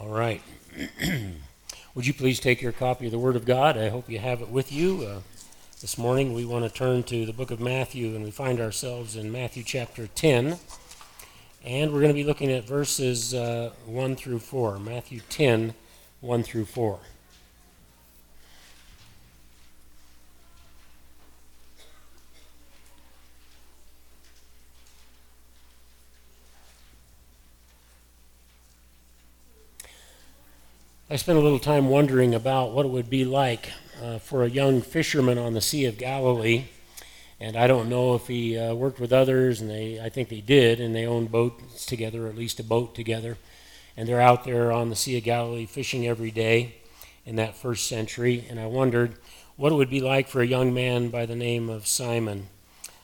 All right. Would you please take your copy of the Word of God? I hope you have it with you. Uh, this morning we want to turn to the book of Matthew, and we find ourselves in Matthew chapter 10. And we're going to be looking at verses uh, 1 through 4. Matthew 10, 1 through 4. I spent a little time wondering about what it would be like uh, for a young fisherman on the Sea of Galilee. And I don't know if he uh, worked with others, and they, I think they did, and they owned boats together, or at least a boat together. And they're out there on the Sea of Galilee fishing every day in that first century. And I wondered what it would be like for a young man by the name of Simon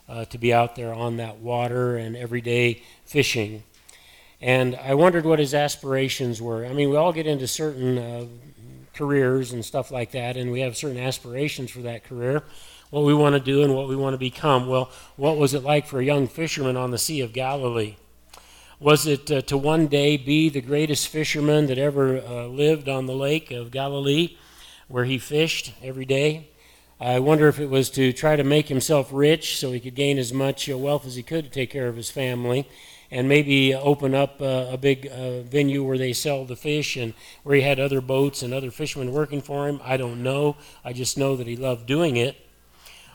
uh, to be out there on that water and every day fishing. And I wondered what his aspirations were. I mean, we all get into certain uh, careers and stuff like that, and we have certain aspirations for that career, what we want to do and what we want to become. Well, what was it like for a young fisherman on the Sea of Galilee? Was it uh, to one day be the greatest fisherman that ever uh, lived on the lake of Galilee, where he fished every day? I wonder if it was to try to make himself rich so he could gain as much uh, wealth as he could to take care of his family and maybe open up uh, a big uh, venue where they sell the fish and where he had other boats and other fishermen working for him. I don't know. I just know that he loved doing it.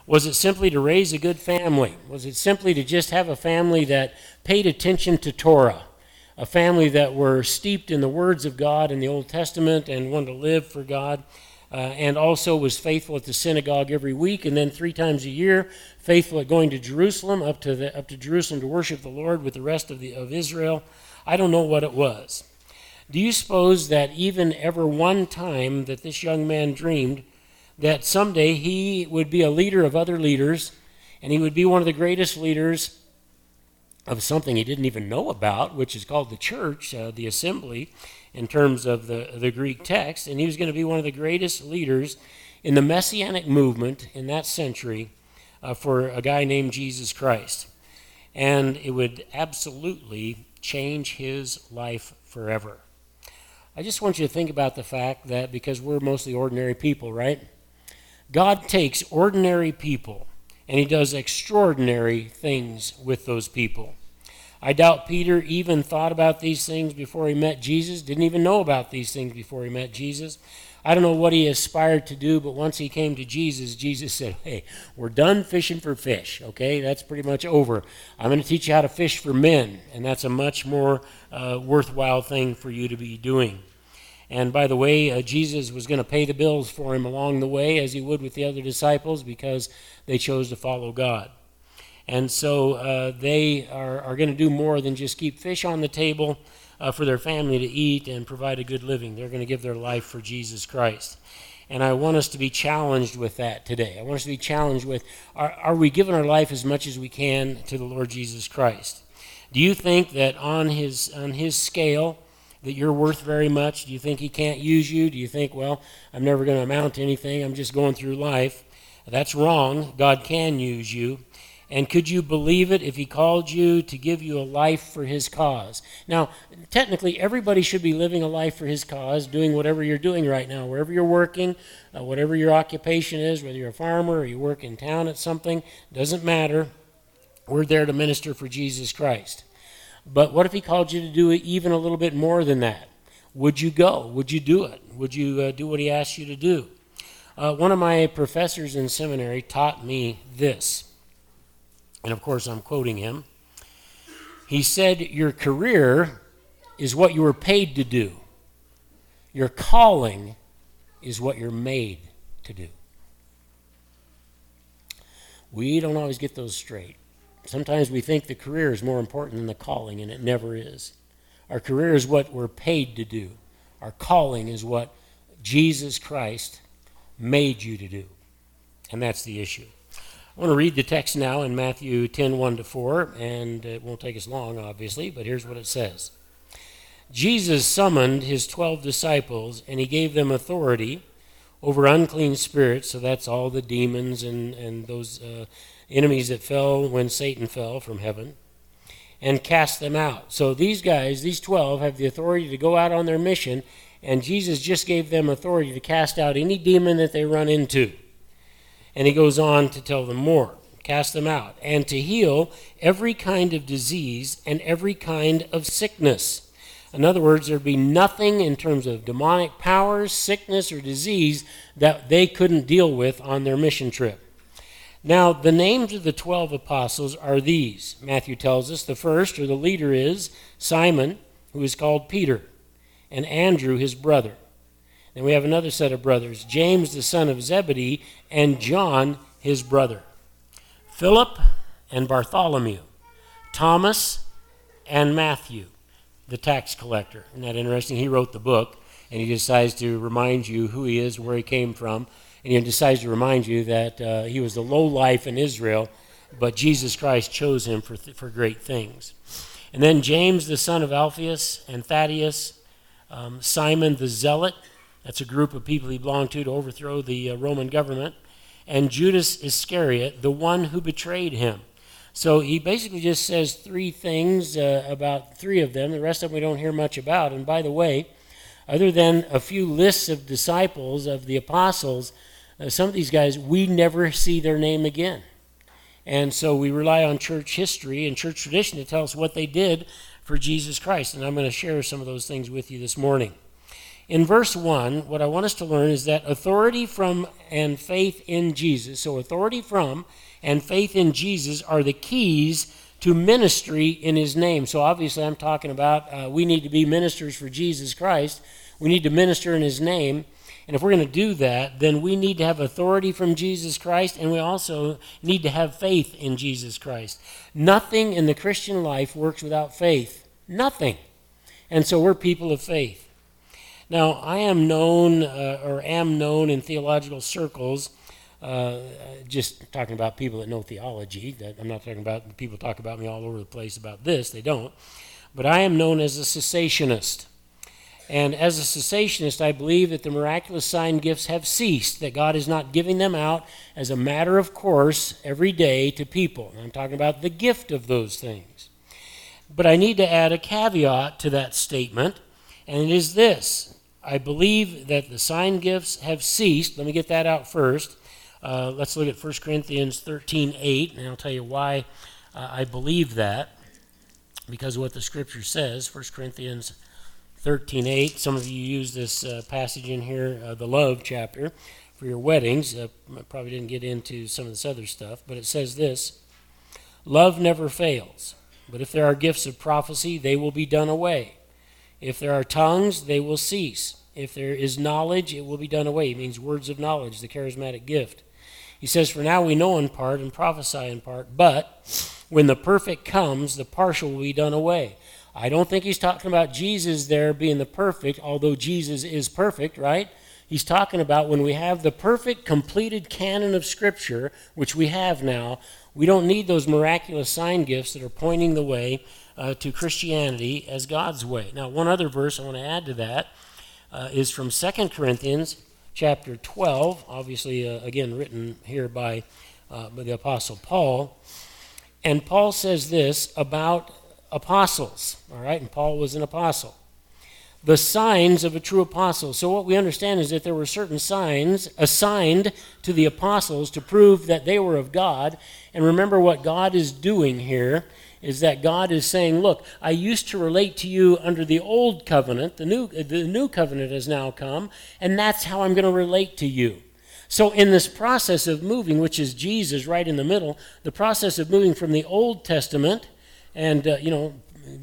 Was it simply to raise a good family? Was it simply to just have a family that paid attention to Torah? A family that were steeped in the words of God in the Old Testament and wanted to live for God? Uh, and also was faithful at the synagogue every week, and then three times a year, faithful at going to Jerusalem, up to, the, up to Jerusalem to worship the Lord with the rest of, the, of Israel. I don't know what it was. Do you suppose that even ever one time that this young man dreamed that someday he would be a leader of other leaders, and he would be one of the greatest leaders of something he didn't even know about, which is called the church, uh, the assembly, in terms of the, the Greek text, and he was going to be one of the greatest leaders in the messianic movement in that century uh, for a guy named Jesus Christ. And it would absolutely change his life forever. I just want you to think about the fact that because we're mostly ordinary people, right? God takes ordinary people and he does extraordinary things with those people. I doubt Peter even thought about these things before he met Jesus, didn't even know about these things before he met Jesus. I don't know what he aspired to do, but once he came to Jesus, Jesus said, Hey, we're done fishing for fish, okay? That's pretty much over. I'm going to teach you how to fish for men, and that's a much more uh, worthwhile thing for you to be doing. And by the way, uh, Jesus was going to pay the bills for him along the way, as he would with the other disciples, because they chose to follow God. And so uh, they are, are going to do more than just keep fish on the table uh, for their family to eat and provide a good living. They're going to give their life for Jesus Christ. And I want us to be challenged with that today. I want us to be challenged with are, are we giving our life as much as we can to the Lord Jesus Christ? Do you think that on his, on his scale, that you're worth very much? Do you think he can't use you? Do you think, well, I'm never going to amount to anything, I'm just going through life? That's wrong. God can use you. And could you believe it if he called you to give you a life for his cause? Now, technically, everybody should be living a life for his cause, doing whatever you're doing right now, wherever you're working, uh, whatever your occupation is, whether you're a farmer or you work in town at something, doesn't matter. We're there to minister for Jesus Christ. But what if he called you to do even a little bit more than that? Would you go? Would you do it? Would you uh, do what he asked you to do? Uh, one of my professors in seminary taught me this and of course I'm quoting him. He said, Your career is what you were paid to do, your calling is what you're made to do. We don't always get those straight. Sometimes we think the career is more important than the calling, and it never is. Our career is what we're paid to do, our calling is what Jesus Christ made you to do. And that's the issue. I want to read the text now in Matthew 10 1 to 4, and it won't take us long, obviously, but here's what it says Jesus summoned his 12 disciples, and he gave them authority over unclean spirits, so that's all the demons and, and those uh, enemies that fell when Satan fell from heaven. and cast them out. So these guys, these 12, have the authority to go out on their mission, and Jesus just gave them authority to cast out any demon that they run into. And he goes on to tell them more cast them out, and to heal every kind of disease and every kind of sickness. In other words, there'd be nothing in terms of demonic powers, sickness, or disease that they couldn't deal with on their mission trip. Now, the names of the 12 apostles are these. Matthew tells us the first, or the leader, is Simon, who is called Peter, and Andrew, his brother. Then we have another set of brothers James, the son of Zebedee, and John, his brother. Philip and Bartholomew, Thomas and Matthew, the tax collector. Isn't that interesting? He wrote the book, and he decides to remind you who he is, where he came from, and he decides to remind you that uh, he was the low life in Israel, but Jesus Christ chose him for, th- for great things. And then James, the son of Alphaeus, and Thaddeus, um, Simon the Zealot, that's a group of people he belonged to to overthrow the uh, Roman government and Judas Iscariot, the one who betrayed him. So he basically just says three things uh, about three of them. The rest of them we don't hear much about. And by the way, other than a few lists of disciples, of the apostles, uh, some of these guys, we never see their name again. And so we rely on church history and church tradition to tell us what they did for Jesus Christ. And I'm going to share some of those things with you this morning. In verse 1, what I want us to learn is that authority from and faith in Jesus, so authority from and faith in Jesus are the keys to ministry in his name. So obviously, I'm talking about uh, we need to be ministers for Jesus Christ. We need to minister in his name. And if we're going to do that, then we need to have authority from Jesus Christ, and we also need to have faith in Jesus Christ. Nothing in the Christian life works without faith. Nothing. And so we're people of faith. Now, I am known, uh, or am known in theological circles, uh, just talking about people that know theology. That I'm not talking about people talk about me all over the place about this, they don't. But I am known as a cessationist. And as a cessationist, I believe that the miraculous sign gifts have ceased, that God is not giving them out as a matter of course every day to people. And I'm talking about the gift of those things. But I need to add a caveat to that statement, and it is this I believe that the sign gifts have ceased. Let me get that out first. Uh, let's look at 1 Corinthians 13 8, and I'll tell you why uh, I believe that. Because of what the scripture says. 1 Corinthians 13 8. Some of you use this uh, passage in here, uh, the love chapter, for your weddings. Uh, I probably didn't get into some of this other stuff, but it says this Love never fails, but if there are gifts of prophecy, they will be done away. If there are tongues, they will cease. If there is knowledge, it will be done away. It means words of knowledge, the charismatic gift. He says, For now we know in part and prophesy in part, but when the perfect comes, the partial will be done away. I don't think he's talking about Jesus there being the perfect, although Jesus is perfect, right? He's talking about when we have the perfect, completed canon of Scripture, which we have now, we don't need those miraculous sign gifts that are pointing the way uh, to Christianity as God's way. Now, one other verse I want to add to that uh, is from 2 Corinthians chapter 12, obviously, uh, again, written here by, uh, by the Apostle Paul. And Paul says this about apostles, all right? And Paul was an apostle. The signs of a true apostle. So, what we understand is that there were certain signs assigned to the apostles to prove that they were of God. And remember what God is doing here is that God is saying, Look, I used to relate to you under the old covenant, the new, the new covenant has now come, and that's how I'm going to relate to you. So, in this process of moving, which is Jesus right in the middle, the process of moving from the Old Testament, and, uh, you know,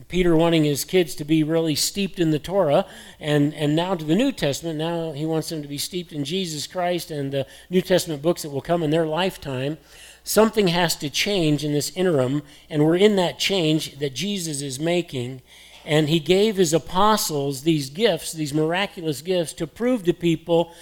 Peter wanting his kids to be really steeped in the Torah, and, and now to the New Testament. Now he wants them to be steeped in Jesus Christ and the New Testament books that will come in their lifetime. Something has to change in this interim, and we're in that change that Jesus is making. And he gave his apostles these gifts, these miraculous gifts, to prove to people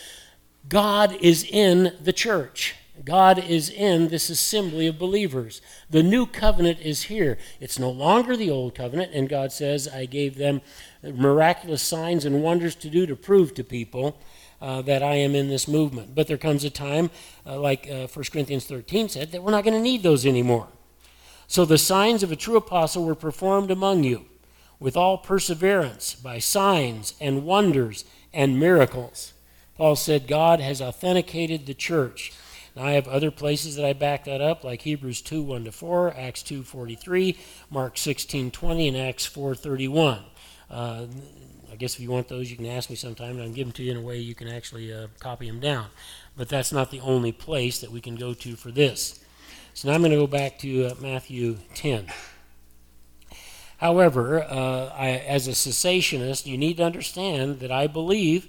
God is in the church. God is in this assembly of believers. The new covenant is here. It's no longer the old covenant, and God says, I gave them miraculous signs and wonders to do to prove to people uh, that I am in this movement. But there comes a time, uh, like uh, 1 Corinthians 13 said, that we're not going to need those anymore. So the signs of a true apostle were performed among you with all perseverance by signs and wonders and miracles. Paul said God has authenticated the church. Now I have other places that I back that up, like Hebrews 2 1 to 4, Acts 2 43, Mark 16 20, and Acts 4 31. Uh, I guess if you want those, you can ask me sometime, and I'll give them to you in a way you can actually uh, copy them down. But that's not the only place that we can go to for this. So now I'm going to go back to uh, Matthew 10. However, uh, I, as a cessationist, you need to understand that I believe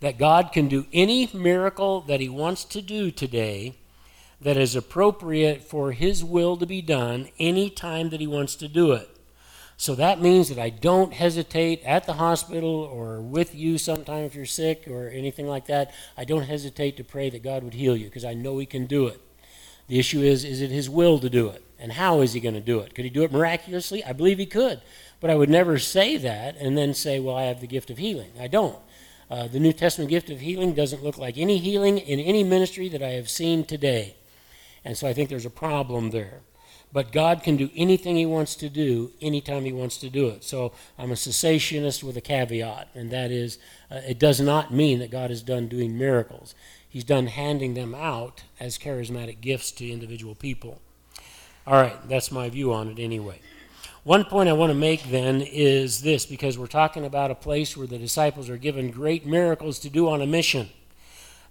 that God can do any miracle that He wants to do today that is appropriate for His will to be done any time that He wants to do it. So that means that I don't hesitate at the hospital or with you sometime if you're sick or anything like that. I don't hesitate to pray that God would heal you because I know He can do it. The issue is is it His will to do it? And how is He going to do it? Could He do it miraculously? I believe He could. But I would never say that and then say, well, I have the gift of healing. I don't. Uh, the New Testament gift of healing doesn't look like any healing in any ministry that I have seen today. And so I think there's a problem there. But God can do anything He wants to do anytime He wants to do it. So I'm a cessationist with a caveat, and that is uh, it does not mean that God is done doing miracles. He's done handing them out as charismatic gifts to individual people. All right, that's my view on it anyway. One point I want to make then is this because we're talking about a place where the disciples are given great miracles to do on a mission.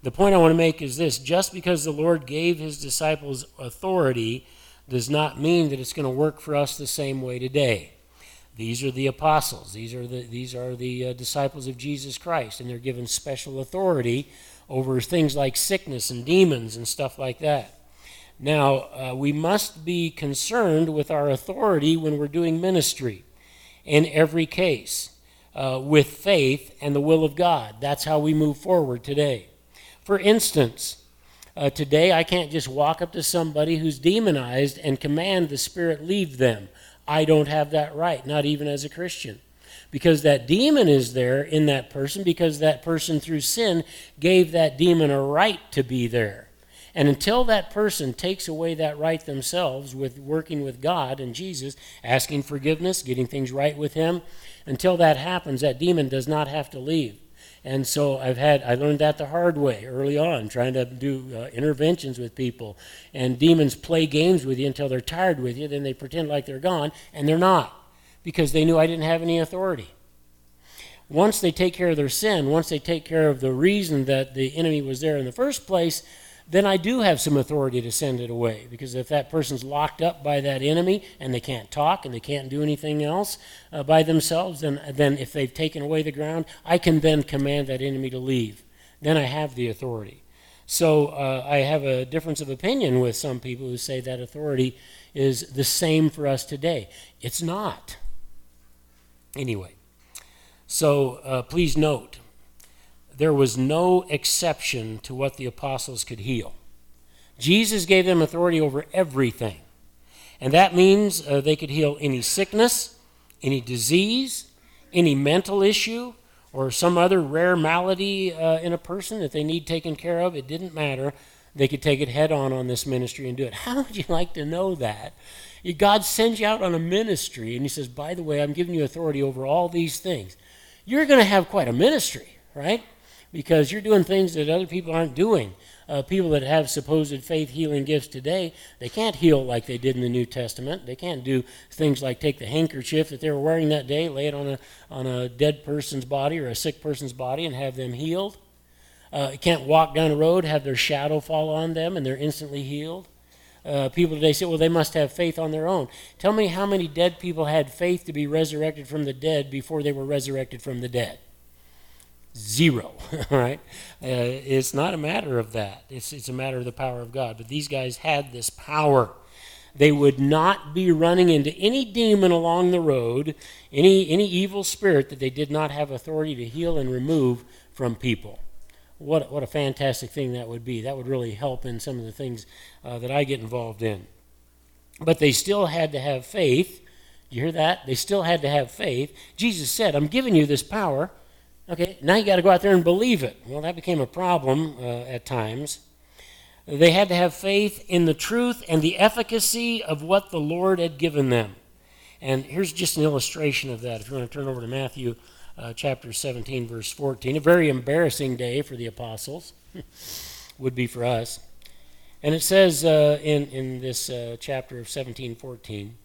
The point I want to make is this just because the Lord gave his disciples authority does not mean that it's going to work for us the same way today. These are the apostles. These are the, these are the uh, disciples of Jesus Christ, and they're given special authority over things like sickness and demons and stuff like that. Now, uh, we must be concerned with our authority when we're doing ministry in every case uh, with faith and the will of God. That's how we move forward today. For instance, uh, today, I can't just walk up to somebody who's demonized and command the spirit leave them. I don't have that right, not even as a Christian. Because that demon is there in that person, because that person through sin gave that demon a right to be there. And until that person takes away that right themselves with working with God and Jesus, asking forgiveness, getting things right with Him, until that happens, that demon does not have to leave. And so I've had, I learned that the hard way early on, trying to do uh, interventions with people. And demons play games with you until they're tired with you, then they pretend like they're gone, and they're not, because they knew I didn't have any authority. Once they take care of their sin, once they take care of the reason that the enemy was there in the first place, then I do have some authority to send it away. Because if that person's locked up by that enemy and they can't talk and they can't do anything else uh, by themselves, then, then if they've taken away the ground, I can then command that enemy to leave. Then I have the authority. So uh, I have a difference of opinion with some people who say that authority is the same for us today. It's not. Anyway, so uh, please note there was no exception to what the apostles could heal. Jesus gave them authority over everything. And that means uh, they could heal any sickness, any disease, any mental issue, or some other rare malady uh, in a person that they need taken care of. It didn't matter. They could take it head on on this ministry and do it. How would you like to know that? God sends you out on a ministry and He says, by the way, I'm giving you authority over all these things. You're going to have quite a ministry, right? Because you're doing things that other people aren't doing. Uh, people that have supposed faith healing gifts today, they can't heal like they did in the New Testament. They can't do things like take the handkerchief that they were wearing that day, lay it on a, on a dead person's body or a sick person's body, and have them healed. Uh, can't walk down a road, have their shadow fall on them, and they're instantly healed. Uh, people today say, well, they must have faith on their own. Tell me how many dead people had faith to be resurrected from the dead before they were resurrected from the dead. Zero, right? Uh, it's not a matter of that. It's, it's a matter of the power of God. But these guys had this power. They would not be running into any demon along the road, any, any evil spirit that they did not have authority to heal and remove from people. What, what a fantastic thing that would be. That would really help in some of the things uh, that I get involved in. But they still had to have faith. You hear that? They still had to have faith. Jesus said, I'm giving you this power Okay, now you got to go out there and believe it. Well, that became a problem uh, at times. They had to have faith in the truth and the efficacy of what the Lord had given them. And here's just an illustration of that. If you want to turn over to Matthew uh, chapter 17, verse 14, a very embarrassing day for the apostles, would be for us. And it says uh, in, in this uh, chapter of 17, 14,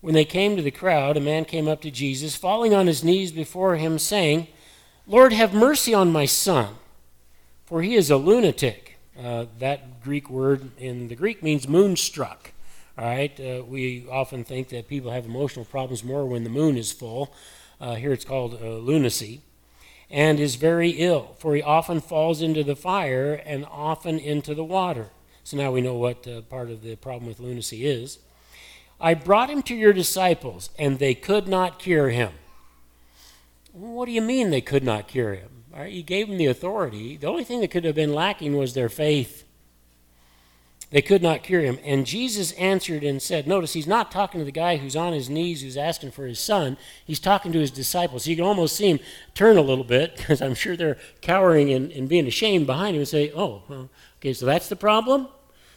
when they came to the crowd, a man came up to Jesus, falling on his knees before him, saying, Lord, have mercy on my son, for he is a lunatic. Uh, that Greek word in the Greek means moonstruck. All right, uh, we often think that people have emotional problems more when the moon is full. Uh, here it's called uh, lunacy. And is very ill, for he often falls into the fire and often into the water. So now we know what uh, part of the problem with lunacy is. I brought him to your disciples, and they could not cure him. What do you mean they could not cure him? Right, you gave them the authority. The only thing that could have been lacking was their faith. They could not cure him. And Jesus answered and said, Notice he's not talking to the guy who's on his knees, who's asking for his son. He's talking to his disciples. You can almost see him turn a little bit because I'm sure they're cowering and, and being ashamed behind him and say, Oh, okay, so that's the problem?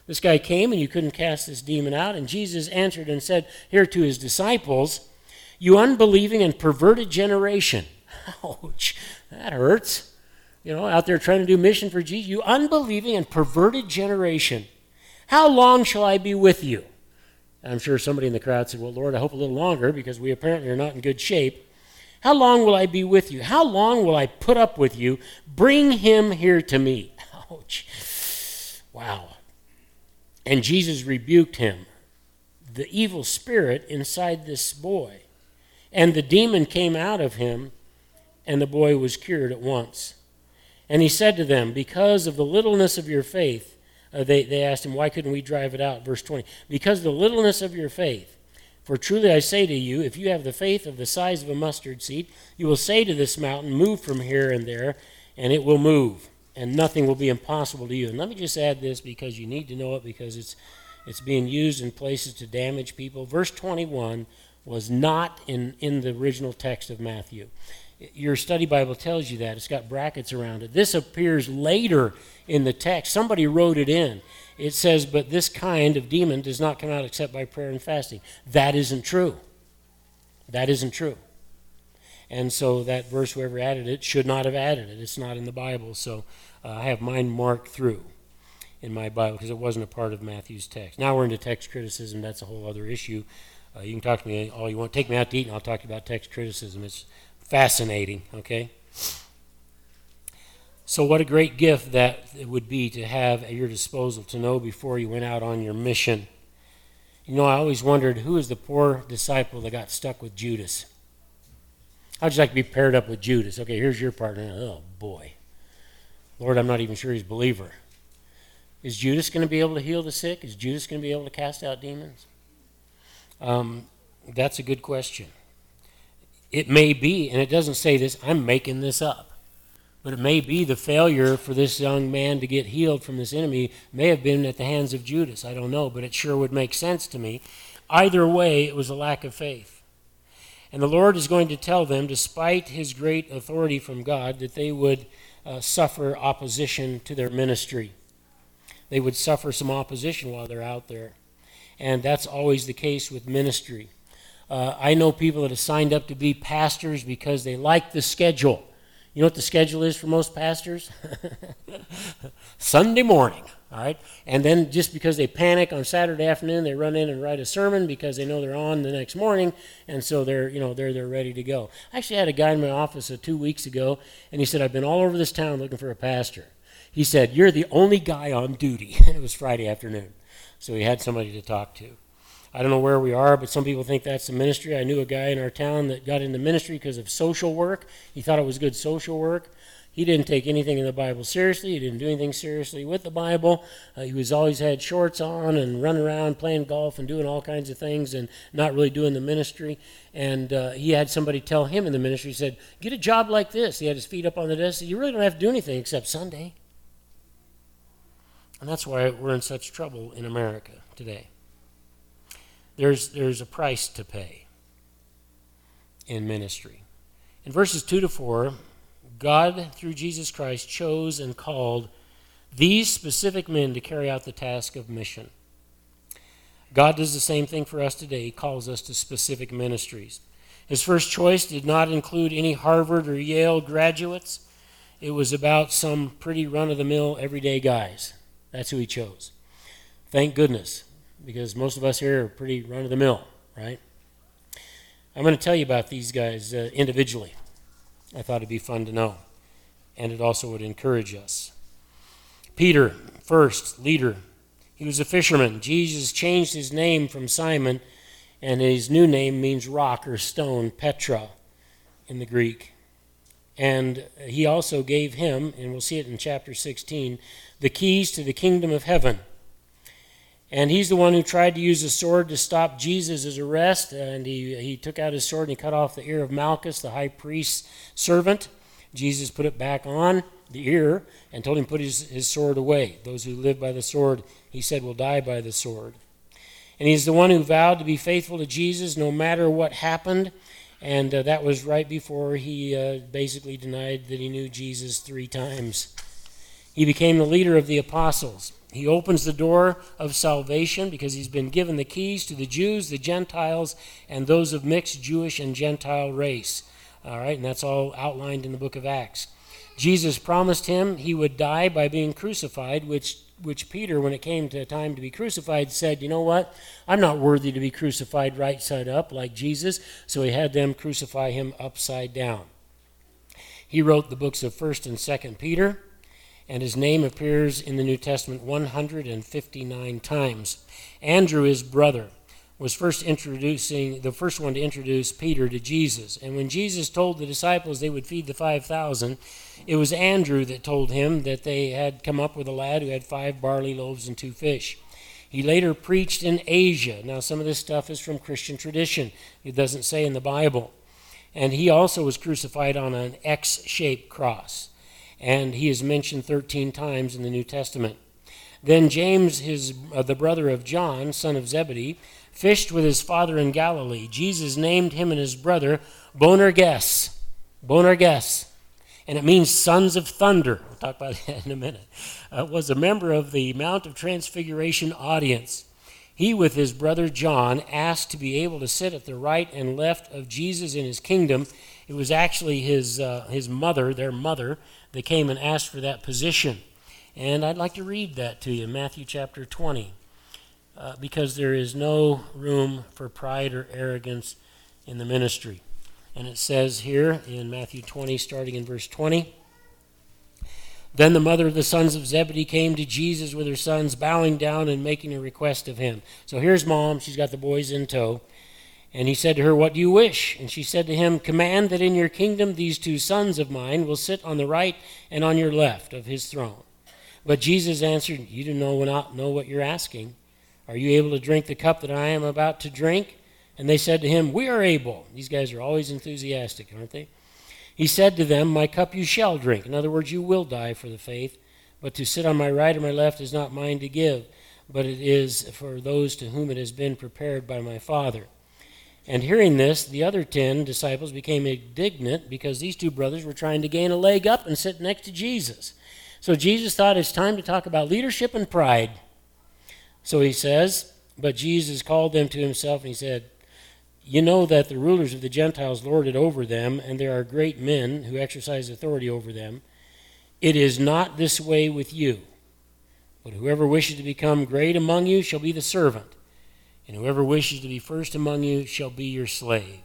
This guy came and you couldn't cast this demon out. And Jesus answered and said here to his disciples, You unbelieving and perverted generation. Ouch, that hurts. You know, out there trying to do mission for Jesus. You unbelieving and perverted generation. How long shall I be with you? I'm sure somebody in the crowd said, Well, Lord, I hope a little longer because we apparently are not in good shape. How long will I be with you? How long will I put up with you? Bring him here to me. Ouch. Wow. And Jesus rebuked him, the evil spirit inside this boy. And the demon came out of him, and the boy was cured at once. And he said to them, Because of the littleness of your faith, uh, they, they asked him, Why couldn't we drive it out? Verse 20. Because of the littleness of your faith. For truly I say to you, if you have the faith of the size of a mustard seed, you will say to this mountain, Move from here and there, and it will move, and nothing will be impossible to you. And let me just add this because you need to know it because it's, it's being used in places to damage people. Verse 21 was not in, in the original text of Matthew. Your study Bible tells you that. It's got brackets around it. This appears later in the text. Somebody wrote it in. It says, But this kind of demon does not come out except by prayer and fasting. That isn't true. That isn't true. And so that verse, whoever added it, should not have added it. It's not in the Bible. So uh, I have mine marked through in my Bible because it wasn't a part of Matthew's text. Now we're into text criticism. That's a whole other issue. Uh, you can talk to me all you want. Take me out to eat, and I'll talk about text criticism. It's fascinating, okay? So, what a great gift that it would be to have at your disposal to know before you went out on your mission. You know, I always wondered who is the poor disciple that got stuck with Judas? How'd you like to be paired up with Judas? Okay, here's your partner. Oh, boy. Lord, I'm not even sure he's a believer. Is Judas going to be able to heal the sick? Is Judas going to be able to cast out demons? Um, that's a good question. It may be, and it doesn't say this, I'm making this up. But it may be the failure for this young man to get healed from this enemy may have been at the hands of Judas. I don't know, but it sure would make sense to me. Either way, it was a lack of faith. And the Lord is going to tell them, despite his great authority from God, that they would uh, suffer opposition to their ministry. They would suffer some opposition while they're out there. And that's always the case with ministry. Uh, I know people that have signed up to be pastors because they like the schedule. You know what the schedule is for most pastors? Sunday morning, all right? And then just because they panic on Saturday afternoon, they run in and write a sermon because they know they're on the next morning, and so they're, you know, they're, they're ready to go. I actually had a guy in my office uh, two weeks ago, and he said, I've been all over this town looking for a pastor. He said, You're the only guy on duty. And it was Friday afternoon. So he had somebody to talk to. I don't know where we are, but some people think that's the ministry. I knew a guy in our town that got into ministry because of social work. He thought it was good social work. He didn't take anything in the Bible seriously. He didn't do anything seriously with the Bible. Uh, he was always had shorts on and running around playing golf and doing all kinds of things and not really doing the ministry. And uh, he had somebody tell him in the ministry, said, Get a job like this. He had his feet up on the desk. You really don't have to do anything except Sunday. And that's why we're in such trouble in America today there's, there's a price to pay in ministry. In verses 2 to 4, God, through Jesus Christ, chose and called these specific men to carry out the task of mission. God does the same thing for us today. He calls us to specific ministries. His first choice did not include any Harvard or Yale graduates. It was about some pretty run of the mill, everyday guys. That's who he chose. Thank goodness, because most of us here are pretty run of the mill, right? I'm going to tell you about these guys uh, individually. I thought it'd be fun to know, and it also would encourage us. Peter, first leader, he was a fisherman. Jesus changed his name from Simon, and his new name means rock or stone, Petra in the Greek. And he also gave him, and we'll see it in chapter 16, the keys to the kingdom of heaven. And he's the one who tried to use a sword to stop Jesus' arrest. And he, he took out his sword and he cut off the ear of Malchus, the high priest's servant. Jesus put it back on the ear and told him to put his, his sword away. Those who live by the sword, he said, will die by the sword. And he's the one who vowed to be faithful to Jesus no matter what happened. And uh, that was right before he uh, basically denied that he knew Jesus three times. He became the leader of the apostles. He opens the door of salvation because he's been given the keys to the Jews, the Gentiles, and those of mixed Jewish and Gentile race. All right, and that's all outlined in the book of Acts. Jesus promised him he would die by being crucified, which which Peter, when it came to time to be crucified, said, You know what? I'm not worthy to be crucified right side up like Jesus. So he had them crucify him upside down. He wrote the books of 1st and 2nd Peter, and his name appears in the New Testament 159 times. Andrew, his brother, was first introducing the first one to introduce Peter to Jesus. And when Jesus told the disciples they would feed the 5,000, it was Andrew that told him that they had come up with a lad who had five barley loaves and two fish. He later preached in Asia. Now, some of this stuff is from Christian tradition, it doesn't say in the Bible. And he also was crucified on an X shaped cross. And he is mentioned 13 times in the New Testament. Then James, his, uh, the brother of John, son of Zebedee, fished with his father in Galilee. Jesus named him and his brother Boanerges. Boanerges. And it means sons of thunder. We'll talk about that in a minute. Uh, was a member of the Mount of Transfiguration audience. He, with his brother John, asked to be able to sit at the right and left of Jesus in his kingdom. It was actually his, uh, his mother, their mother, that came and asked for that position. And I'd like to read that to you, Matthew chapter 20 uh, because there is no room for pride or arrogance in the ministry. And it says here in Matthew 20, starting in verse 20 Then the mother of the sons of Zebedee came to Jesus with her sons, bowing down and making a request of him. So here's mom. She's got the boys in tow. And he said to her, What do you wish? And she said to him, Command that in your kingdom these two sons of mine will sit on the right and on your left of his throne. But Jesus answered, You do not know what you're asking. Are you able to drink the cup that I am about to drink? And they said to him, We are able. These guys are always enthusiastic, aren't they? He said to them, My cup you shall drink. In other words, you will die for the faith. But to sit on my right or my left is not mine to give, but it is for those to whom it has been prepared by my Father. And hearing this, the other ten disciples became indignant because these two brothers were trying to gain a leg up and sit next to Jesus. So Jesus thought it's time to talk about leadership and pride. So he says, But Jesus called them to himself and he said, You know that the rulers of the Gentiles lord it over them, and there are great men who exercise authority over them. It is not this way with you. But whoever wishes to become great among you shall be the servant, and whoever wishes to be first among you shall be your slave.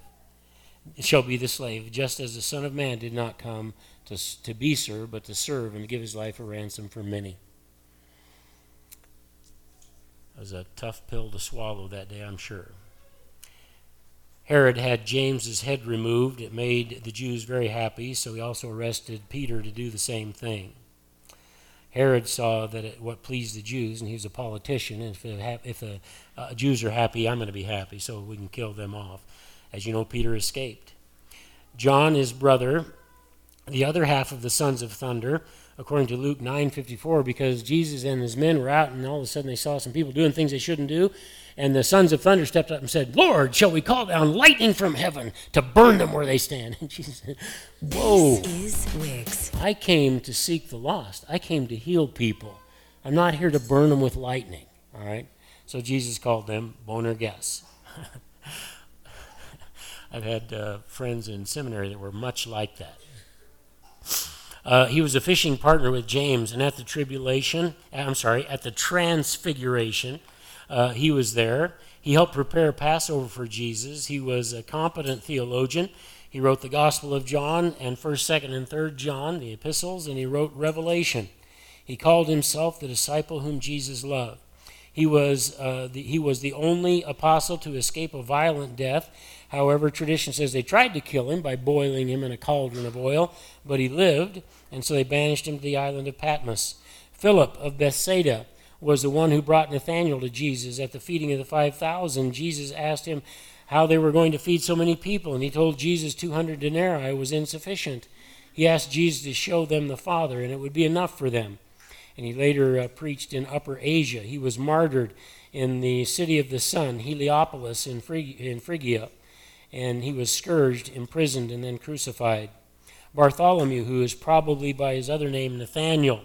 Shall be the slave, just as the Son of Man did not come to, to be served, but to serve and to give his life a ransom for many. It was a tough pill to swallow that day, I'm sure. Herod had James's head removed. It made the Jews very happy, so he also arrested Peter to do the same thing. Herod saw that it, what pleased the Jews, and he was a politician. And if the, if the uh, Jews are happy, I'm going to be happy, so we can kill them off. As you know, Peter escaped. John, his brother, the other half of the sons of thunder, according to Luke 9:54 because Jesus and his men were out and all of a sudden they saw some people doing things they shouldn't do and the sons of thunder stepped up and said, "Lord, shall we call down lightning from heaven to burn them where they stand?" And Jesus said, "Whoa." This is Wix. I came to seek the lost. I came to heal people. I'm not here to burn them with lightning. All right? So Jesus called them Boanerges I've had uh, friends in seminary that were much like that. Uh, he was a fishing partner with James, and at the tribulation, I'm sorry, at the transfiguration, uh, he was there. He helped prepare Passover for Jesus. He was a competent theologian. He wrote the Gospel of John and 1st, 2nd, and 3rd John, the epistles, and he wrote Revelation. He called himself the disciple whom Jesus loved. He was, uh, the, he was the only apostle to escape a violent death. However, tradition says they tried to kill him by boiling him in a cauldron of oil, but he lived, and so they banished him to the island of Patmos. Philip of Bethsaida was the one who brought Nathanael to Jesus at the feeding of the 5,000. Jesus asked him how they were going to feed so many people, and he told Jesus 200 denarii was insufficient. He asked Jesus to show them the Father, and it would be enough for them and he later uh, preached in Upper Asia. He was martyred in the city of the sun, Heliopolis in, Phryg- in Phrygia, and he was scourged, imprisoned, and then crucified. Bartholomew, who is probably by his other name Nathaniel.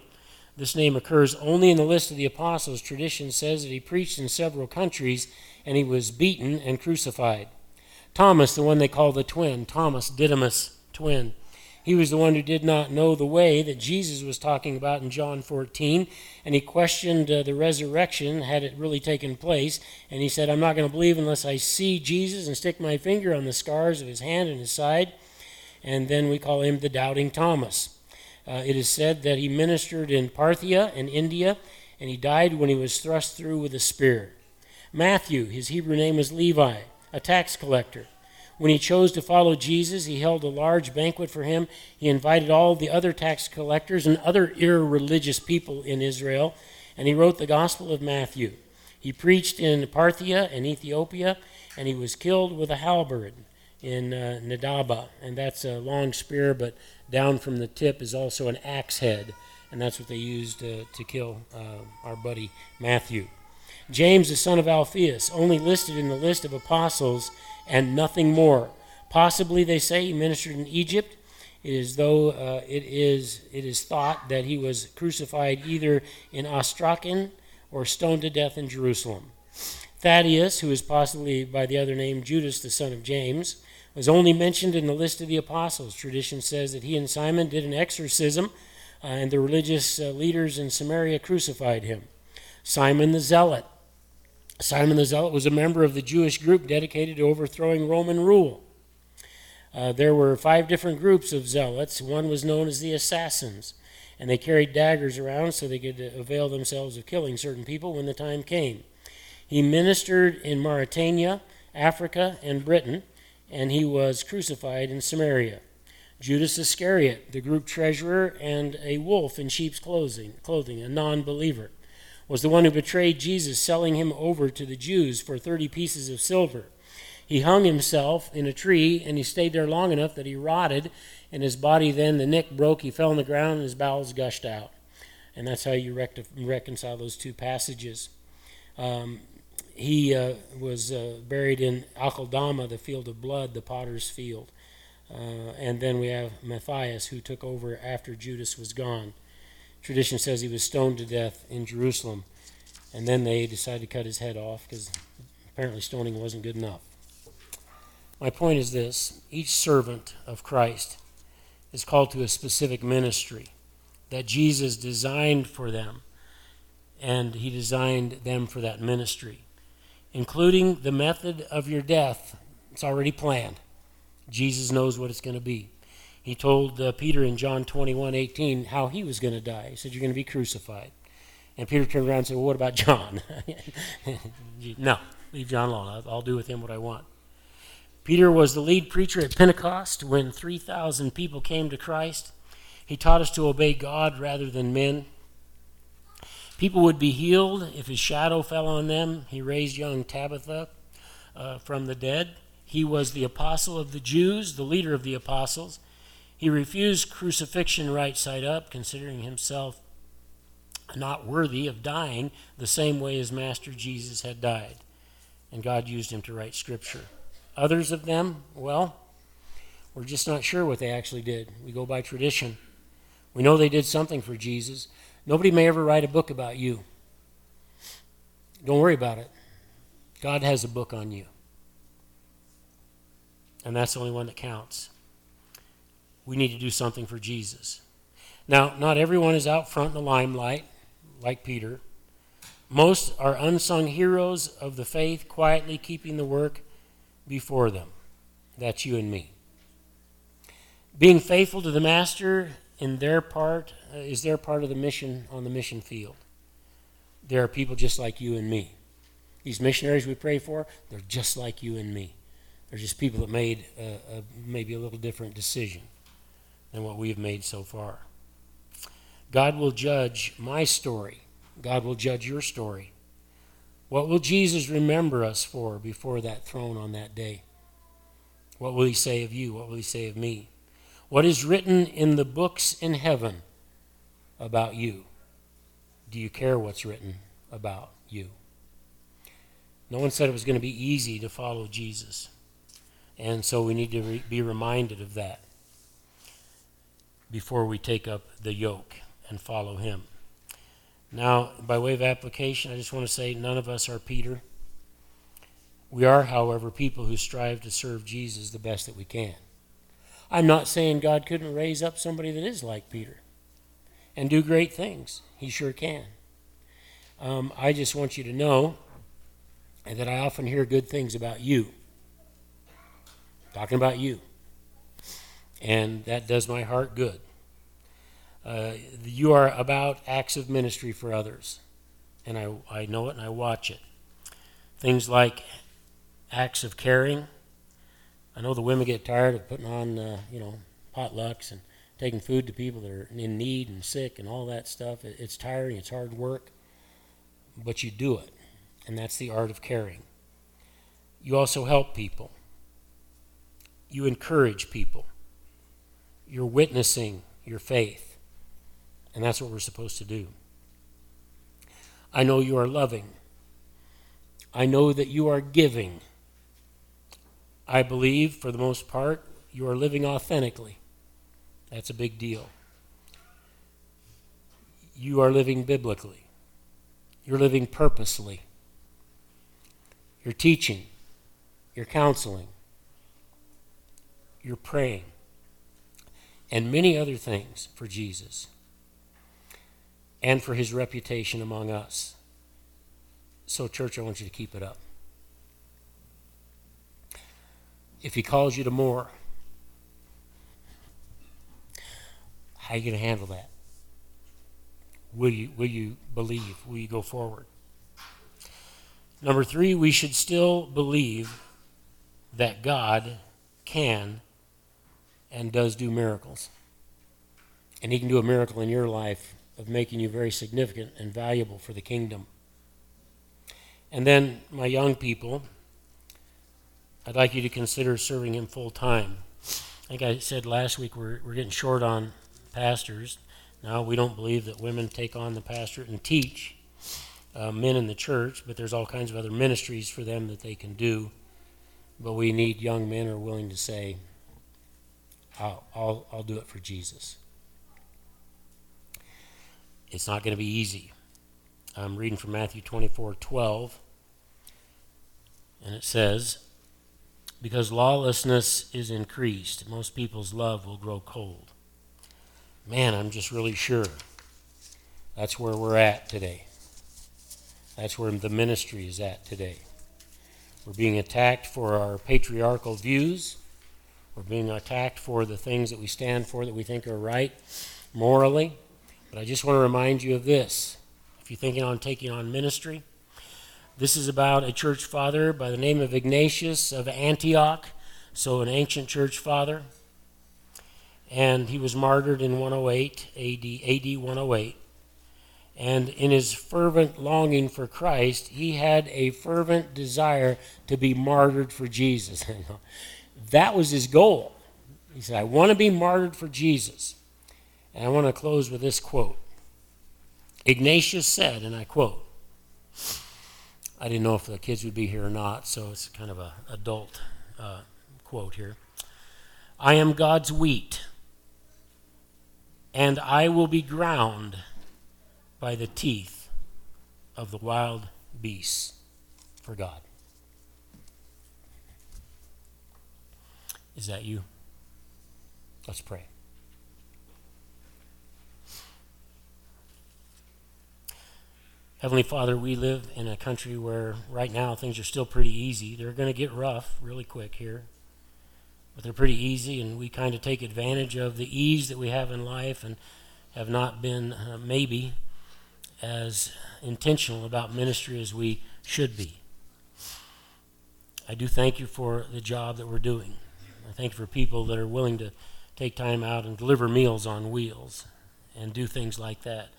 This name occurs only in the list of the apostles. Tradition says that he preached in several countries and he was beaten and crucified. Thomas, the one they call the twin, Thomas Didymus, twin. He was the one who did not know the way that Jesus was talking about in John 14, and he questioned uh, the resurrection, had it really taken place, and he said, I'm not going to believe unless I see Jesus and stick my finger on the scars of his hand and his side. And then we call him the doubting Thomas. Uh, it is said that he ministered in Parthia and India, and he died when he was thrust through with a spear. Matthew, his Hebrew name was Levi, a tax collector. When he chose to follow Jesus, he held a large banquet for him. He invited all the other tax collectors and other irreligious people in Israel, and he wrote the Gospel of Matthew. He preached in Parthia and Ethiopia, and he was killed with a halberd in uh, Nadaba, and that's a long spear, but down from the tip is also an axe head, and that's what they used uh, to kill uh, our buddy Matthew. James, the son of Alphaeus, only listed in the list of apostles and nothing more. Possibly, they say, he ministered in Egypt. It is though uh, it is it is thought that he was crucified either in Ostrakine or stoned to death in Jerusalem. Thaddeus, who is possibly by the other name Judas, the son of James, was only mentioned in the list of the apostles. Tradition says that he and Simon did an exorcism, uh, and the religious uh, leaders in Samaria crucified him. Simon the Zealot, Simon the Zealot was a member of the Jewish group dedicated to overthrowing Roman rule. Uh, there were five different groups of zealots. One was known as the Assassins, and they carried daggers around so they could avail themselves of killing certain people when the time came. He ministered in Mauritania, Africa, and Britain, and he was crucified in Samaria. Judas Iscariot, the group treasurer, and a wolf in sheep's clothing, clothing a non believer was the one who betrayed Jesus, selling him over to the Jews for 30 pieces of silver. He hung himself in a tree, and he stayed there long enough that he rotted, and his body then, the neck broke, he fell on the ground, and his bowels gushed out. And that's how you reconcile those two passages. Um, he uh, was uh, buried in Akeldama, the field of blood, the potter's field. Uh, and then we have Matthias, who took over after Judas was gone. Tradition says he was stoned to death in Jerusalem, and then they decided to cut his head off because apparently stoning wasn't good enough. My point is this each servant of Christ is called to a specific ministry that Jesus designed for them, and he designed them for that ministry, including the method of your death. It's already planned. Jesus knows what it's going to be. He told uh, Peter in John 21 18 how he was going to die. He said, You're going to be crucified. And Peter turned around and said, Well, what about John? no, leave John alone. I'll, do with him what I want. Peter was the lead preacher at Pentecost when 3,000 people came to Christ. He taught us to obey God rather than men. People would be healed if his shadow fell on them. He raised young Tabitha uh, from the dead. He was the apostle of the Jews, the leader of the apostles. He refused crucifixion right side up, considering himself not worthy of dying the same way his master Jesus had died. And God used him to write scripture. Others of them, well, we're just not sure what they actually did. We go by tradition. We know they did something for Jesus. Nobody may ever write a book about you. Don't worry about it. God has a book on you. And that's the only one that counts. We need to do something for Jesus. Now, not everyone is out front in the limelight, like Peter. Most are unsung heroes of the faith, quietly keeping the work before them. That's you and me. Being faithful to the Master in their part uh, is their part of the mission on the mission field. There are people just like you and me. These missionaries we pray for, they're just like you and me. They're just people that made a, a, maybe a little different decision than what we've made so far. God will judge my story. God will judge your story. What will Jesus remember us for before that throne on that day? What will he say of you? What will he say of me? What is written in the books in heaven about you? Do you care what's written about you? No one said it was going to be easy to follow Jesus. And so we need to re- be reminded of that before we take up the yoke and follow him. Now, by way of application, I just want to say none of us are Peter. We are, however, people who strive to serve Jesus the best that we can. I'm not saying God couldn't raise up somebody that is like Peter and do great things. He sure can. Um, I just want you to know that I often hear good things about you. Talking about you. And that does my heart good. Uh, you are about acts of ministry for others. And I, I know it and I watch it. Things like acts of caring. I know the women get tired of putting on, uh, you know, potlucks and taking food to people that are in need and sick and all that stuff. It, it's tiring, it's hard work, but you do it. And that's the art of caring. You also help people, you encourage people, you're witnessing your faith. And that's what we're supposed to do. I know you are loving. I know that you are giving. I believe, for the most part, you are living authentically. That's a big deal. You are living biblically. You're living purposely. You're teaching. You're counseling. You're praying. And many other things for Jesus and for his reputation among us. So, church, I want you to keep it up. If he calls you to more, how are you going to handle that? Will you, will you believe? Will you go forward? Number three, we should still believe that God can and does do miracles. And he can do a miracle in your life of making you very significant and valuable for the kingdom. And then, my young people, I'd like you to consider serving Him full time. Like I said last week, we're, we're getting short on pastors. Now, we don't believe that women take on the pastorate and teach uh, men in the church, but there's all kinds of other ministries for them that they can do. But we need young men who are willing to say, I'll, I'll, I'll do it for Jesus. It's not going to be easy. I'm reading from Matthew 24 12, and it says, Because lawlessness is increased, most people's love will grow cold. Man, I'm just really sure that's where we're at today. That's where the ministry is at today. We're being attacked for our patriarchal views. We're being attacked for the things that we stand for that we think are right morally. But I just want to remind you of this. If you're thinking on taking on ministry, this is about a church father by the name of Ignatius of Antioch, so an ancient church father. And he was martyred in 108 AD, AD 108. And in his fervent longing for Christ, he had a fervent desire to be martyred for Jesus. that was his goal. He said, I want to be martyred for Jesus. And I want to close with this quote. Ignatius said, and I quote, I didn't know if the kids would be here or not, so it's kind of an adult uh, quote here. I am God's wheat, and I will be ground by the teeth of the wild beasts for God. Is that you? Let's pray. Heavenly Father, we live in a country where right now things are still pretty easy. They're going to get rough really quick here, but they're pretty easy, and we kind of take advantage of the ease that we have in life and have not been uh, maybe as intentional about ministry as we should be. I do thank you for the job that we're doing. I thank you for people that are willing to take time out and deliver meals on wheels and do things like that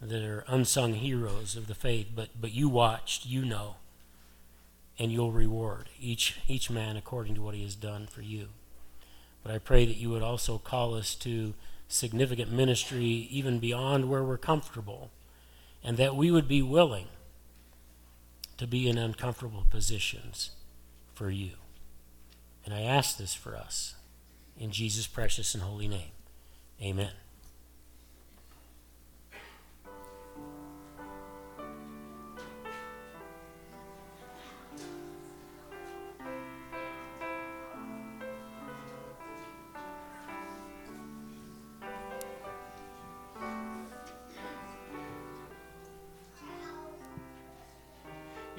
that are unsung heroes of the faith, but, but you watched, you know, and you'll reward each, each man according to what he has done for you. But I pray that you would also call us to significant ministry even beyond where we're comfortable, and that we would be willing to be in uncomfortable positions for you. And I ask this for us in Jesus' precious and holy name. Amen.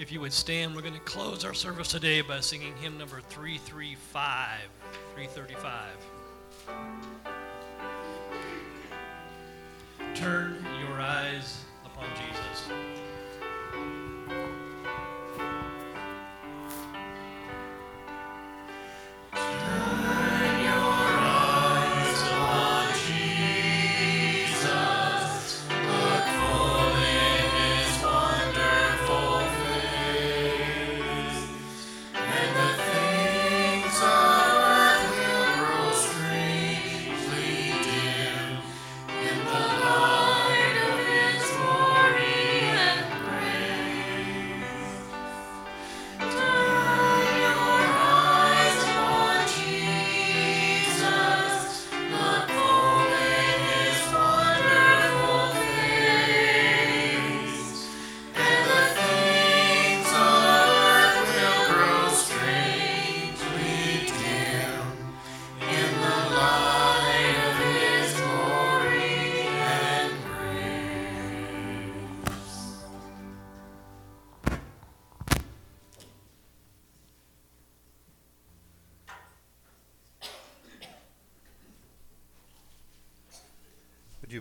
If you would stand, we're going to close our service today by singing hymn number 335. 335.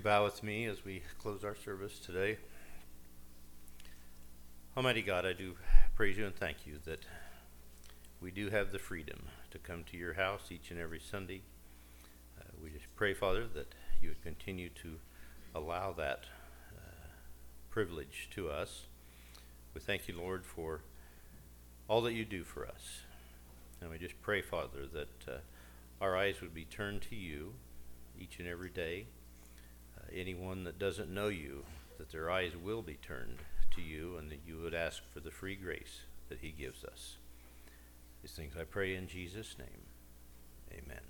Bow with me as we close our service today? Almighty God, I do praise you and thank you that we do have the freedom to come to your house each and every Sunday. Uh, we just pray, Father, that you would continue to allow that uh, privilege to us. We thank you, Lord, for all that you do for us. And we just pray, Father, that uh, our eyes would be turned to you each and every day anyone that doesn't know you, that their eyes will be turned to you, and that you would ask for the free grace that He gives us. These things I pray in Jesus' name. Amen.